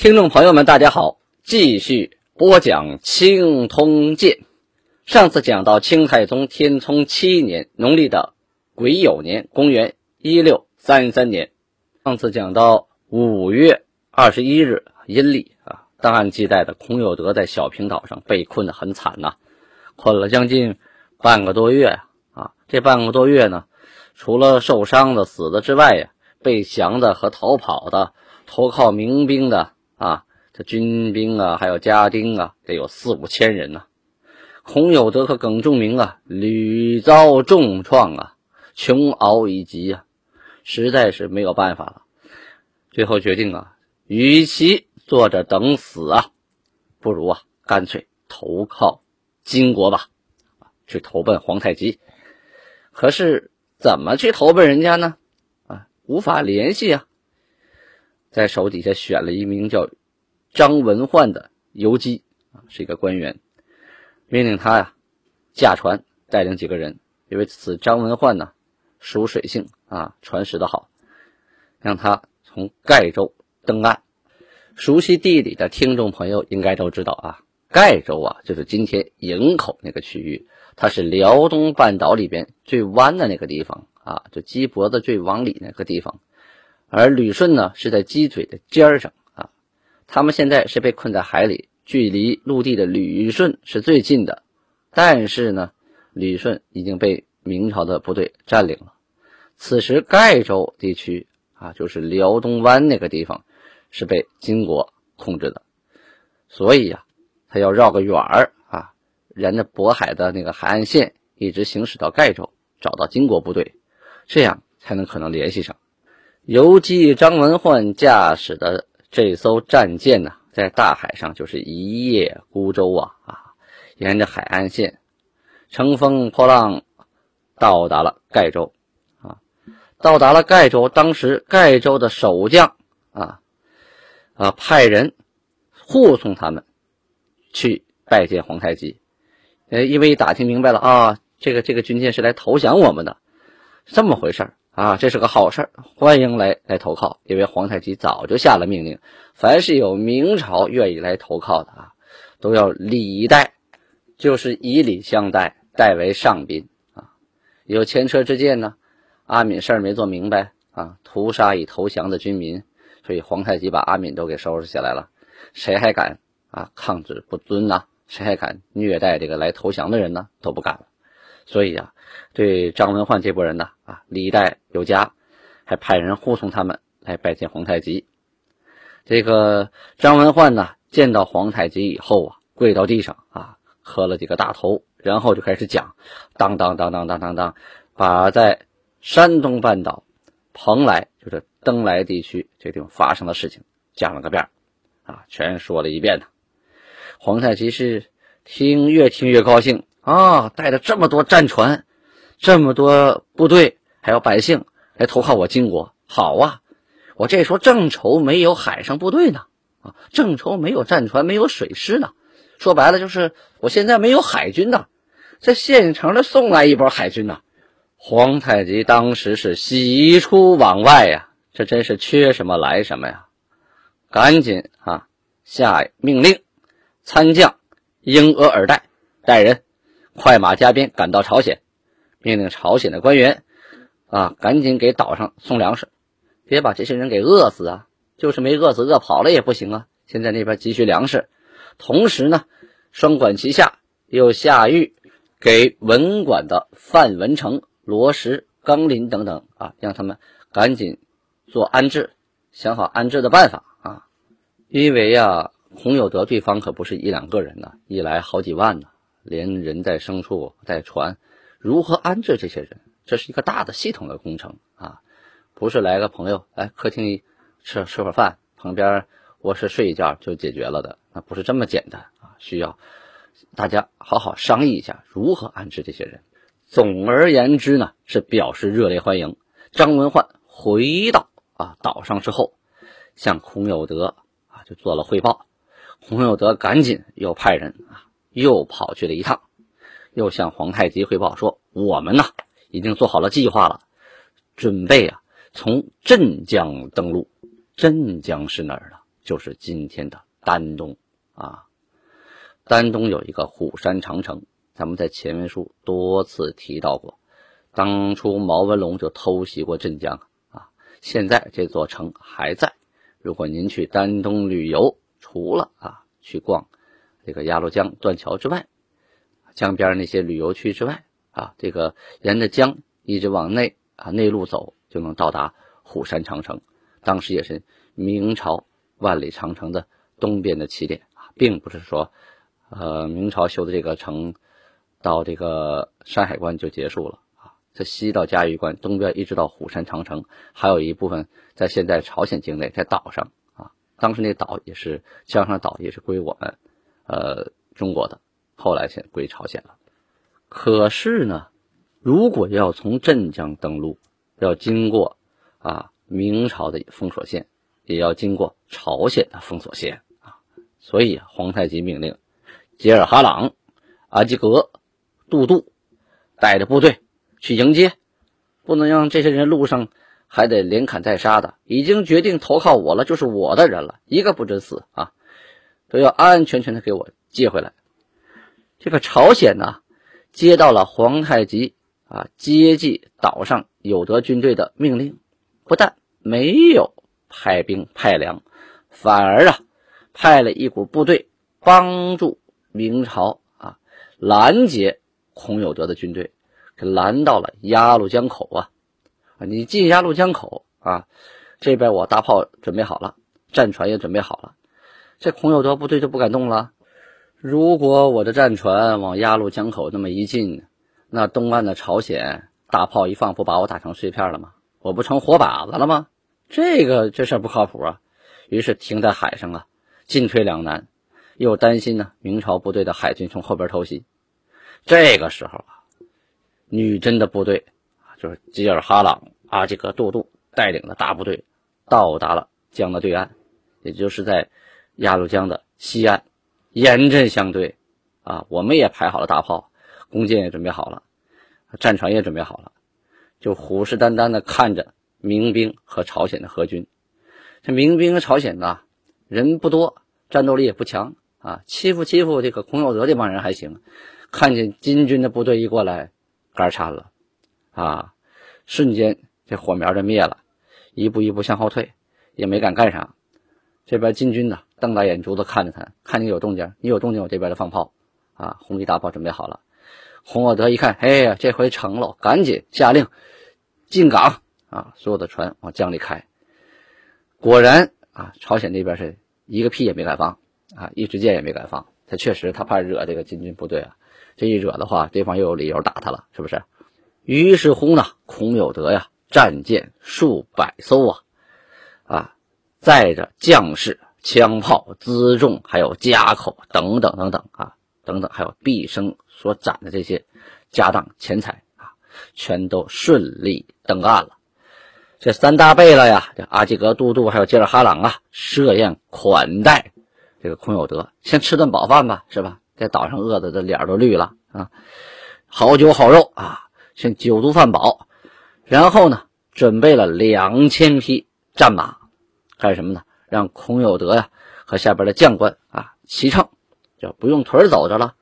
听众朋友们，大家好，继续播讲《清通鉴》。上次讲到清太宗天聪七年农历的癸酉年，公元一六三三年。上次讲到五月二十一日阴历啊，档案记载的孔有德在小平岛上被困的很惨呐。困了将近半个多月啊！这半个多月呢，除了受伤的、死的之外呀，被降的和逃跑的、投靠民兵的啊，这军兵啊，还有家丁啊，得有四五千人呢。孔有德和耿仲明啊，屡遭重创啊，穷熬一疾啊，实在是没有办法了。最后决定啊，与其坐着等死啊，不如啊，干脆投靠。金国吧，去投奔皇太极。可是怎么去投奔人家呢？啊，无法联系啊。在手底下选了一名叫张文焕的游击啊，是一个官员，命令他呀驾船带领几个人，因为此张文焕呢属水性啊，船驶得好，让他从盖州登岸。熟悉地理的听众朋友应该都知道啊。盖州啊，就是今天营口那个区域，它是辽东半岛里边最弯的那个地方啊，就鸡脖子最往里那个地方。而旅顺呢，是在鸡嘴的尖儿上。他们现在是被困在海里，距离陆地的旅顺是最近的。但是呢，旅顺已经被明朝的部队占领了。此时盖州地区啊，就是辽东湾那个地方，是被金国控制的。所以呀。他要绕个远儿啊，沿着渤海的那个海岸线一直行驶到盖州，找到金国部队，这样才能可能联系上。游击张文焕驾驶的这艘战舰呢，在大海上就是一叶孤舟啊啊，沿着海岸线乘风破浪，到达了盖州啊，到达了盖州。当时盖州的守将啊啊派人护送他们。去拜见皇太极，呃，因为打听明白了啊，这个这个军舰是来投降我们的，这么回事啊，这是个好事欢迎来来投靠。因为皇太极早就下了命令，凡是有明朝愿意来投靠的啊，都要礼待，就是以礼相待，待为上宾啊。有前车之鉴呢，阿敏事儿没做明白啊，屠杀已投降的军民，所以皇太极把阿敏都给收拾起来了，谁还敢？啊，抗旨不遵呐，谁还敢虐待这个来投降的人呢？都不敢了。所以啊，对张文焕这波人呢，啊，礼待有加，还派人护送他们来拜见皇太极。这个张文焕呢，见到皇太极以后啊，跪到地上啊，磕了几个大头，然后就开始讲，当当当当当当当，把在山东半岛蓬莱，就是登莱地区这地方发生的事情讲了个遍啊，全说了一遍呢。皇太极是听越听越高兴啊！带着这么多战船，这么多部队，还有百姓来投靠我金国，好啊！我这时候正愁没有海上部队呢，啊，正愁没有战船，没有水师呢。说白了就是我现在没有海军呢，这现成的送来一波海军呢。皇太极当时是喜出望外呀，这真是缺什么来什么呀！赶紧啊，下命令。参将英额尔岱带人快马加鞭赶到朝鲜，命令朝鲜的官员啊，赶紧给岛上送粮食，别把这些人给饿死啊！就是没饿死，饿跑了也不行啊！现在那边急需粮食，同时呢，双管齐下，又下谕给文管的范文成、罗石、冈林等等啊，让他们赶紧做安置，想好安置的办法啊，因为呀。孔有德对方可不是一两个人呢，一来好几万呢，连人带牲畜带船，如何安置这些人？这是一个大的系统的工程啊，不是来个朋友来客厅吃吃会饭，旁边卧室睡一觉就解决了的，那不是这么简单啊，需要大家好好商议一下如何安置这些人。总而言之呢，是表示热烈欢迎。张文焕回到啊岛上之后，向孔有德啊就做了汇报。孔有德赶紧又派人啊又跑去了一趟，又向皇太极汇报说：“我们呢已经做好了计划了，准备啊从镇江登陆。镇江是哪儿呢？就是今天的丹东啊。丹东有一个虎山长城。”咱们在前文书多次提到过，当初毛文龙就偷袭过镇江啊，现在这座城还在。如果您去丹东旅游，除了啊去逛这个鸭绿江断桥之外，江边那些旅游区之外啊，这个沿着江一直往内啊内陆走，就能到达虎山长城。当时也是明朝万里长城的东边的起点啊，并不是说呃明朝修的这个城。到这个山海关就结束了啊！这西到嘉峪关，东边一直到虎山长城，还有一部分在现在朝鲜境内，在岛上啊。当时那岛也是江上岛，也是归我们呃中国的，后来先归朝鲜了。可是呢，如果要从镇江登陆，要经过啊明朝的封锁线，也要经过朝鲜的封锁线啊。所以皇太极命令吉尔哈朗、阿济格。杜度带着部队去迎接，不能让这些人路上还得连砍带杀的。已经决定投靠我了，就是我的人了，一个不准死啊！都要安安全全的给我接回来。这个朝鲜呢，接到了皇太极啊接济岛上有德军队的命令，不但没有派兵派粮，反而啊派了一股部队帮助明朝啊拦截。孔有德的军队给拦到了鸭绿江口啊！你进鸭绿江口啊，这边我大炮准备好了，战船也准备好了，这孔有德部队就不敢动了。如果我的战船往鸭绿江口那么一进，那东岸的朝鲜大炮一放，不把我打成碎片了吗？我不成活靶子了吗？这个这事不靠谱啊！于是停在海上啊，进退两难，又担心呢明朝部队的海军从后边偷袭。这个时候啊，女真的部队，就是吉尔哈朗、阿济格、杜度带领的大部队，到达了江的对岸，也就是在鸭绿江的西岸，严阵相对。啊，我们也排好了大炮，弓箭也准备好了，战船也准备好了，就虎视眈眈的看着民兵和朝鲜的合军。这民兵和朝鲜呢，人不多，战斗力也不强啊，欺负欺负这个孔有德这帮人还行。看见金军的部队一过来，肝颤了，啊，瞬间这火苗就灭了，一步一步向后退，也没敢干啥。这边金军呢，瞪大眼珠子看着他，看你有动静，你有动静，我这边就放炮，啊，红旗大炮准备好了。洪有德一看，哎呀，这回成了，赶紧下令进港，啊，所有的船往江里开。果然啊，朝鲜那边是一个屁也没敢放，啊，一支箭也没敢放。他确实，他怕惹这个金军部队啊。这一惹的话，对方又有理由打他了，是不是？于是乎呢，孔有德呀，战舰数百艘啊，啊，载着将士、枪炮、辎重，还有家口等等等等啊，等等，还有毕生所攒的这些家当、钱财啊，全都顺利登岸了。这三大贝勒呀，这阿济格、都督还有吉尔哈朗啊，设宴款待这个孔有德，先吃顿饱饭吧，是吧？在岛上饿的这脸都绿了啊！好酒好肉啊，先酒足饭饱，然后呢，准备了两千匹战马，干什么呢？让孔有德呀和下边的将官啊骑乘，就不用腿走着了。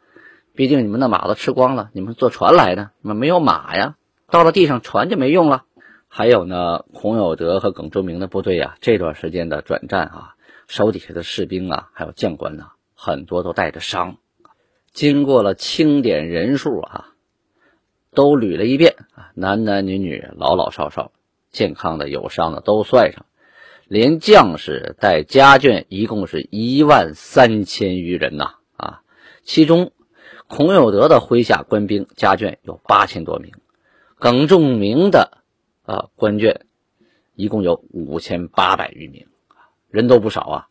毕竟你们的马都吃光了，你们坐船来的，你们没有马呀，到了地上船就没用了。还有呢，孔有德和耿忠明的部队呀，这段时间的转战啊，手底下的士兵啊，还有将官呐，很多都带着伤。经过了清点人数啊，都捋了一遍啊，男男女女、老老少少、健康的、有伤的都算上，连将士带家眷一共是一万三千余人呐啊！其中孔有德的麾下官兵家眷有八千多名，耿仲明的啊官眷一共有五千八百余名，人都不少啊。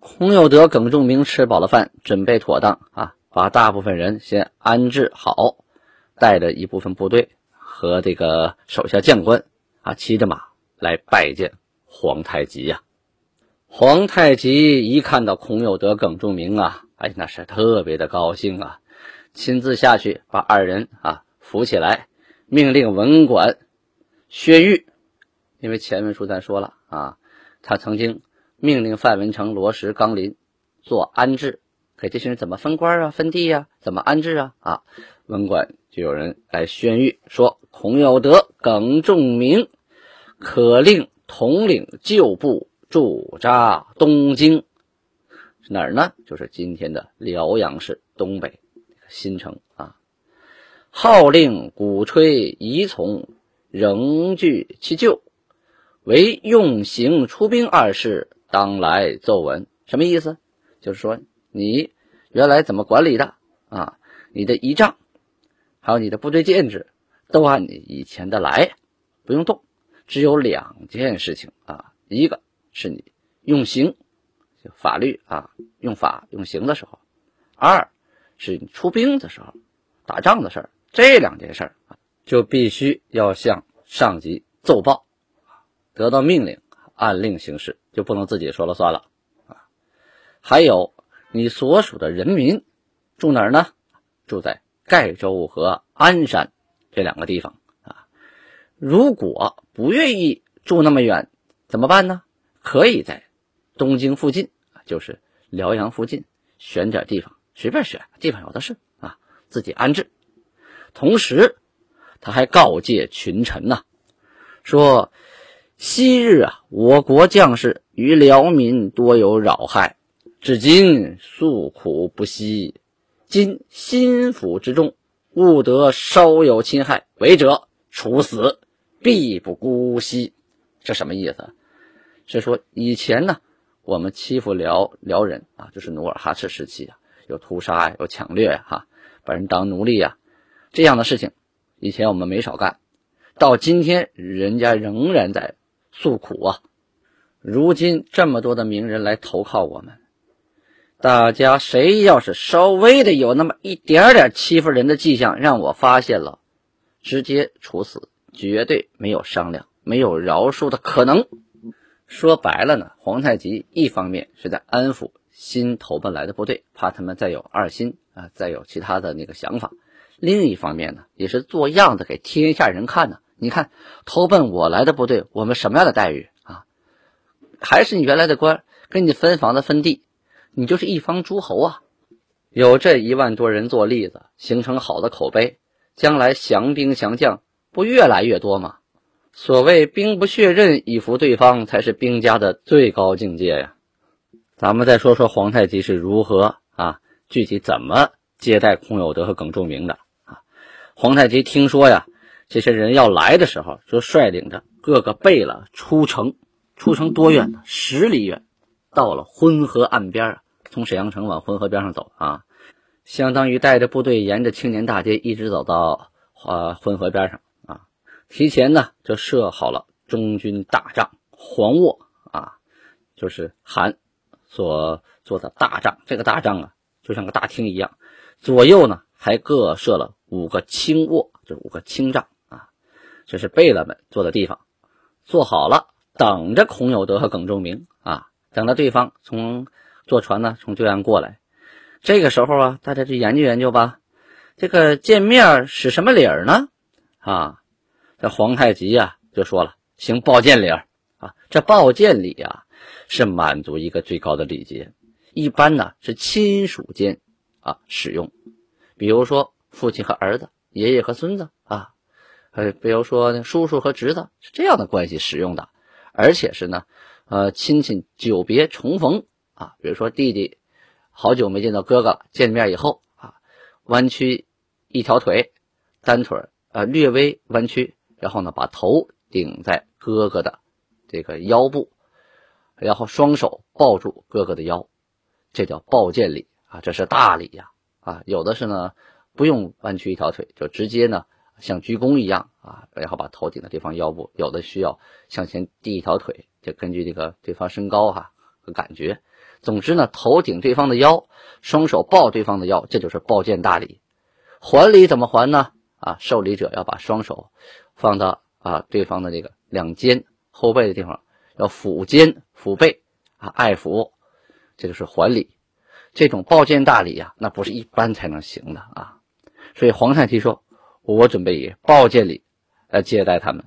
孔有德、耿仲明吃饱了饭，准备妥当啊，把大部分人先安置好，带着一部分部队和这个手下将官啊，骑着马来拜见皇太极呀。皇太极一看到孔有德、耿仲明啊，哎，那是特别的高兴啊，亲自下去把二人啊扶起来，命令文管薛玉，因为前文书咱说了啊，他曾经。命令范文成、罗石、刚林做安置，给这些人怎么分官啊、分地呀？怎么安置啊？啊，文官就有人来宣谕说：孔有德、耿仲明可令统领旧部驻扎东京，哪儿呢？就是今天的辽阳市东北新城啊。号令鼓吹仪从，仍据其旧，唯用刑出兵二事。当来奏闻，什么意思？就是说你原来怎么管理的啊？你的仪仗，还有你的部队建制，都按你以前的来，不用动。只有两件事情啊，一个是你用刑，法律啊，用法用刑的时候；二是你出兵的时候，打仗的事儿。这两件事儿啊，就必须要向上级奏报，得到命令。按令行事，就不能自己说了算了啊！还有你所属的人民住哪儿呢？住在盖州和鞍山这两个地方啊。如果不愿意住那么远，怎么办呢？可以在东京附近，就是辽阳附近选点地方，随便选，地方有的是啊，自己安置。同时，他还告诫群臣呐，说。昔日啊，我国将士与辽民多有扰害，至今诉苦不息。今心腹之中，勿得稍有侵害，违者处死，必不姑息。这什么意思？是说以前呢，我们欺负辽辽人啊，就是努尔哈赤时期啊，有屠杀呀，有抢掠呀，哈，把人当奴隶呀，这样的事情，以前我们没少干。到今天，人家仍然在。诉苦啊！如今这么多的名人来投靠我们，大家谁要是稍微的有那么一点点欺负人的迹象，让我发现了，直接处死，绝对没有商量、没有饶恕的可能。说白了呢，皇太极一方面是在安抚新投奔来的部队，怕他们再有二心啊，再有其他的那个想法；另一方面呢，也是做样子给天下人看呢。你看，投奔我来的部队，我们什么样的待遇啊？还是你原来的官，跟你分房子分地，你就是一方诸侯啊！有这一万多人做例子，形成好的口碑，将来降兵降将不越来越多吗？所谓兵不血刃以服对方，才是兵家的最高境界呀！咱们再说说皇太极是如何啊，具体怎么接待孔有德和耿仲明的啊？皇太极听说呀。这些人要来的时候，就率领着各个贝勒出城，出城多远呢？十里远，到了浑河岸边啊从沈阳城往浑河边上走啊，相当于带着部队沿着青年大街一直走到啊浑河边上。提前呢就设好了中军大帐黄卧啊，就是韩所做的大帐。这个大帐啊，就像个大厅一样，左右呢还各设了五个轻卧，这五个轻帐啊。这是贝勒们坐的地方，坐好了，等着孔有德和耿仲明啊，等着对方从坐船呢从对岸过来。这个时候啊，大家去研究研究吧，这个见面使什么礼儿呢？啊，这皇太极呀就说了，行报见礼啊。这报见礼啊，是满族一个最高的礼节，一般呢是亲属间啊使用，比如说父亲和儿子，爷爷和孙子啊。呃，比如说叔叔和侄子是这样的关系使用的，而且是呢，呃，亲戚久别重逢啊，比如说弟弟好久没见到哥哥了，见面以后啊，弯曲一条腿，单腿呃略微弯曲，然后呢把头顶在哥哥的这个腰部，然后双手抱住哥哥的腰，这叫抱剑礼啊，这是大礼呀啊，有的是呢不用弯曲一条腿，就直接呢。像鞠躬一样啊，然后把头顶在对方腰部，有的需要向前递一条腿，就根据这个对方身高哈和感觉。总之呢，头顶对方的腰，双手抱对方的腰，这就是抱剑大礼。还礼怎么还呢？啊，受礼者要把双手放到啊对方的这个两肩后背的地方，要抚肩抚背啊，爱抚，这就是还礼。这种抱剑大礼呀，那不是一般才能行的啊。所以皇太极说：“我准备以抱剑礼来接待他们。”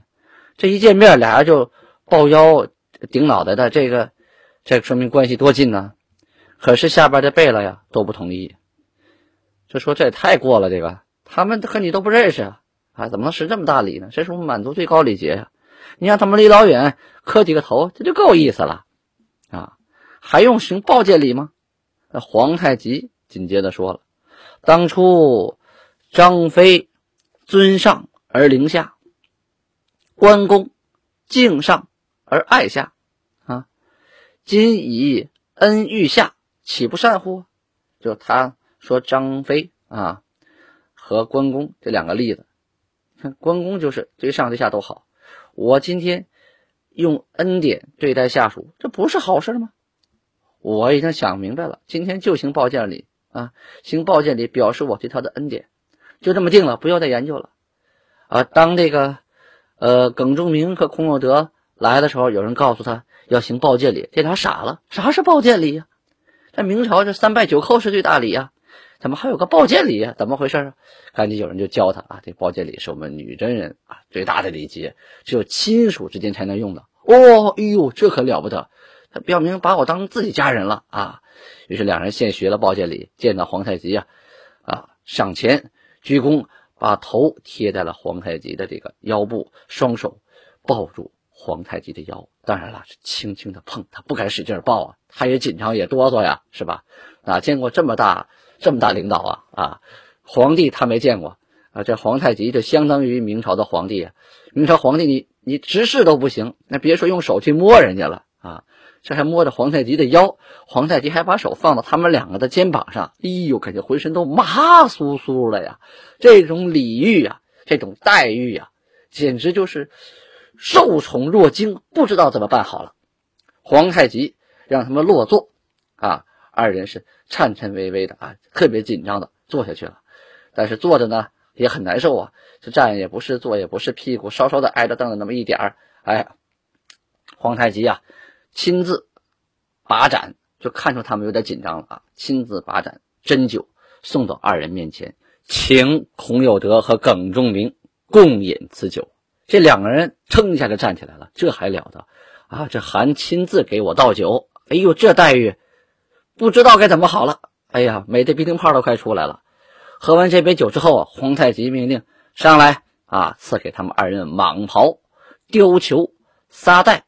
这一见面，俩人就抱腰顶脑袋的，这个这说明关系多近呢。可是下边的贝勒呀都不同意，就说这也太过了，这个。他们和你都不认识啊，啊，怎么能施这么大礼呢？这是我们满族最高礼节呀！你让他们离老远磕几个头，这就够意思了，啊，还用行抱剑礼吗？那皇太极紧接着说了：“当初张飞尊上而凌下，关公敬上而爱下，啊，今以恩遇下，岂不善乎？”就他说张飞啊。和关公这两个例子，看关公就是对上对下都好。我今天用恩典对待下属，这不是好事吗？我已经想明白了，今天就行报见礼啊，行报见礼表示我对他的恩典，就这么定了，不要再研究了。啊，当这个呃耿仲明和孔有德来的时候，有人告诉他要行报见礼，这俩傻了，啥是报见礼呀？在明朝这三拜九叩是最大礼呀。怎么还有个抱剑礼啊？怎么回事啊？赶紧有人就教他啊！这抱剑礼是我们女真人啊最大的礼节，只有亲属之间才能用的。哦，哎呦，这可了不得！他表明把我当自己家人了啊！于是两人现学了抱剑礼，见到皇太极啊，啊上前鞠躬，把头贴在了皇太极的这个腰部，双手抱住皇太极的腰。当然了，是轻轻的碰，他不敢使劲抱啊，他也紧张也哆嗦呀，是吧？啊，见过这么大。这么大领导啊啊，皇帝他没见过啊，这皇太极就相当于明朝的皇帝啊。明朝皇帝你你直视都不行，那别说用手去摸人家了啊，这还摸着皇太极的腰，皇太极还把手放到他们两个的肩膀上，哎呦，感觉浑身都麻酥酥的呀。这种礼遇啊，这种待遇啊，简直就是受宠若惊，不知道怎么办好了。皇太极让他们落座啊。二人是颤颤巍巍的啊，特别紧张的坐下去了。但是坐着呢也很难受啊，这站也不是，坐也不是，屁股稍稍的挨着凳子那么一点儿。哎，皇太极啊，亲自把盏，就看出他们有点紧张了啊，亲自把盏斟酒送到二人面前，请孔有德和耿仲明共饮此酒。这两个人噌一下就站起来了，这还了得啊！这还亲自给我倒酒，哎呦，这待遇！不知道该怎么好了，哎呀，美的鼻涕泡都快出来了。喝完这杯酒之后啊，皇太极命令上来啊，赐给他们二人蟒袍、貂裘、沙袋。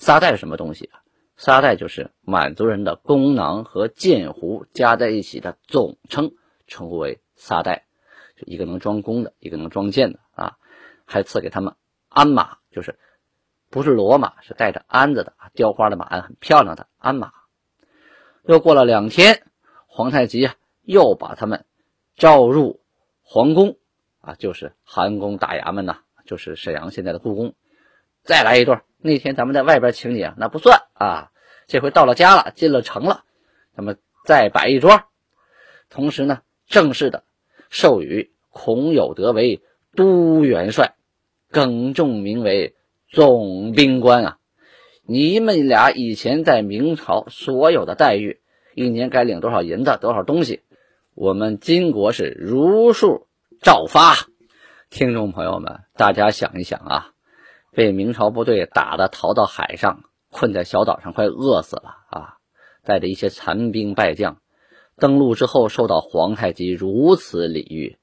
沙袋是什么东西啊？沙袋就是满族人的弓囊和箭壶加在一起的总称，称呼为沙袋。就一个能装弓的，一个能装箭的啊。还赐给他们鞍马，就是不是骡马，是带着鞍子的，雕花的马鞍，很漂亮的鞍马。又过了两天，皇太极啊又把他们召入皇宫啊，就是寒宫大衙门呐，就是沈阳现在的故宫。再来一段，那天咱们在外边请你啊，那不算啊。这回到了家了，进了城了，咱们再摆一桌。同时呢，正式的授予孔有德为都元帅，耿仲明为总兵官啊。你们俩以前在明朝所有的待遇，一年该领多少银子，多少东西，我们金国是如数照发。听众朋友们，大家想一想啊，被明朝部队打的逃到海上，困在小岛上，快饿死了啊！带着一些残兵败将，登陆之后受到皇太极如此礼遇，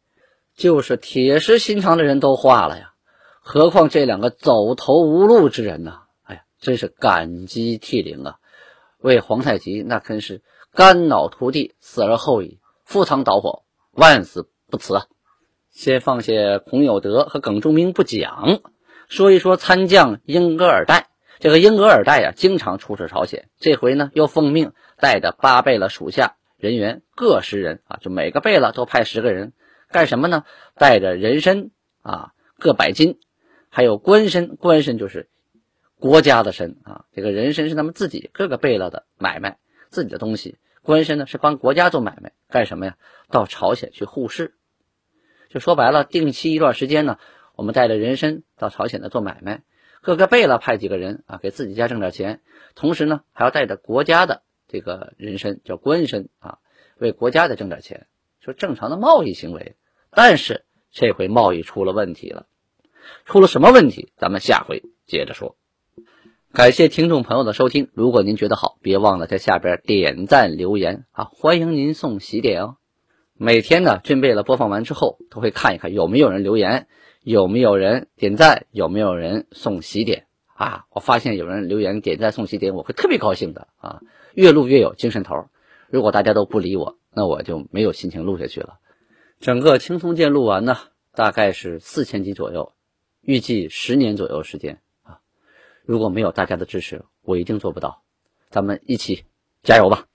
就是铁石心肠的人都化了呀，何况这两个走投无路之人呢？真是感激涕零啊！为皇太极那真是肝脑涂地，死而后已，赴汤蹈火，万死不辞啊！先放下孔有德和耿仲明不讲，说一说参将英格尔岱。这个英格尔岱呀，经常出使朝鲜，这回呢又奉命带着八贝勒属下人员各十人啊，就每个贝勒都派十个人干什么呢？带着人参。啊，各百斤，还有官参，官参就是国家的身啊，这个人身是他们自己各个贝勒的买卖，自己的东西。官身呢是帮国家做买卖，干什么呀？到朝鲜去护市，就说白了，定期一段时间呢，我们带着人参到朝鲜呢做买卖，各个贝勒派几个人啊，给自己家挣点钱，同时呢还要带着国家的这个人参，叫官身啊，为国家再挣点钱，说正常的贸易行为。但是这回贸易出了问题了，出了什么问题？咱们下回接着说。感谢听众朋友的收听，如果您觉得好，别忘了在下边点赞留言啊！欢迎您送喜点哦。每天呢，俊贝勒播放完之后，都会看一看有没有人留言，有没有人点赞，有没有人送喜点啊！我发现有人留言点赞送喜点，我会特别高兴的啊！越录越有精神头。如果大家都不理我，那我就没有心情录下去了。整个轻松剑录完呢，大概是四千集左右，预计十年左右时间。如果没有大家的支持，我一定做不到。咱们一起加油吧！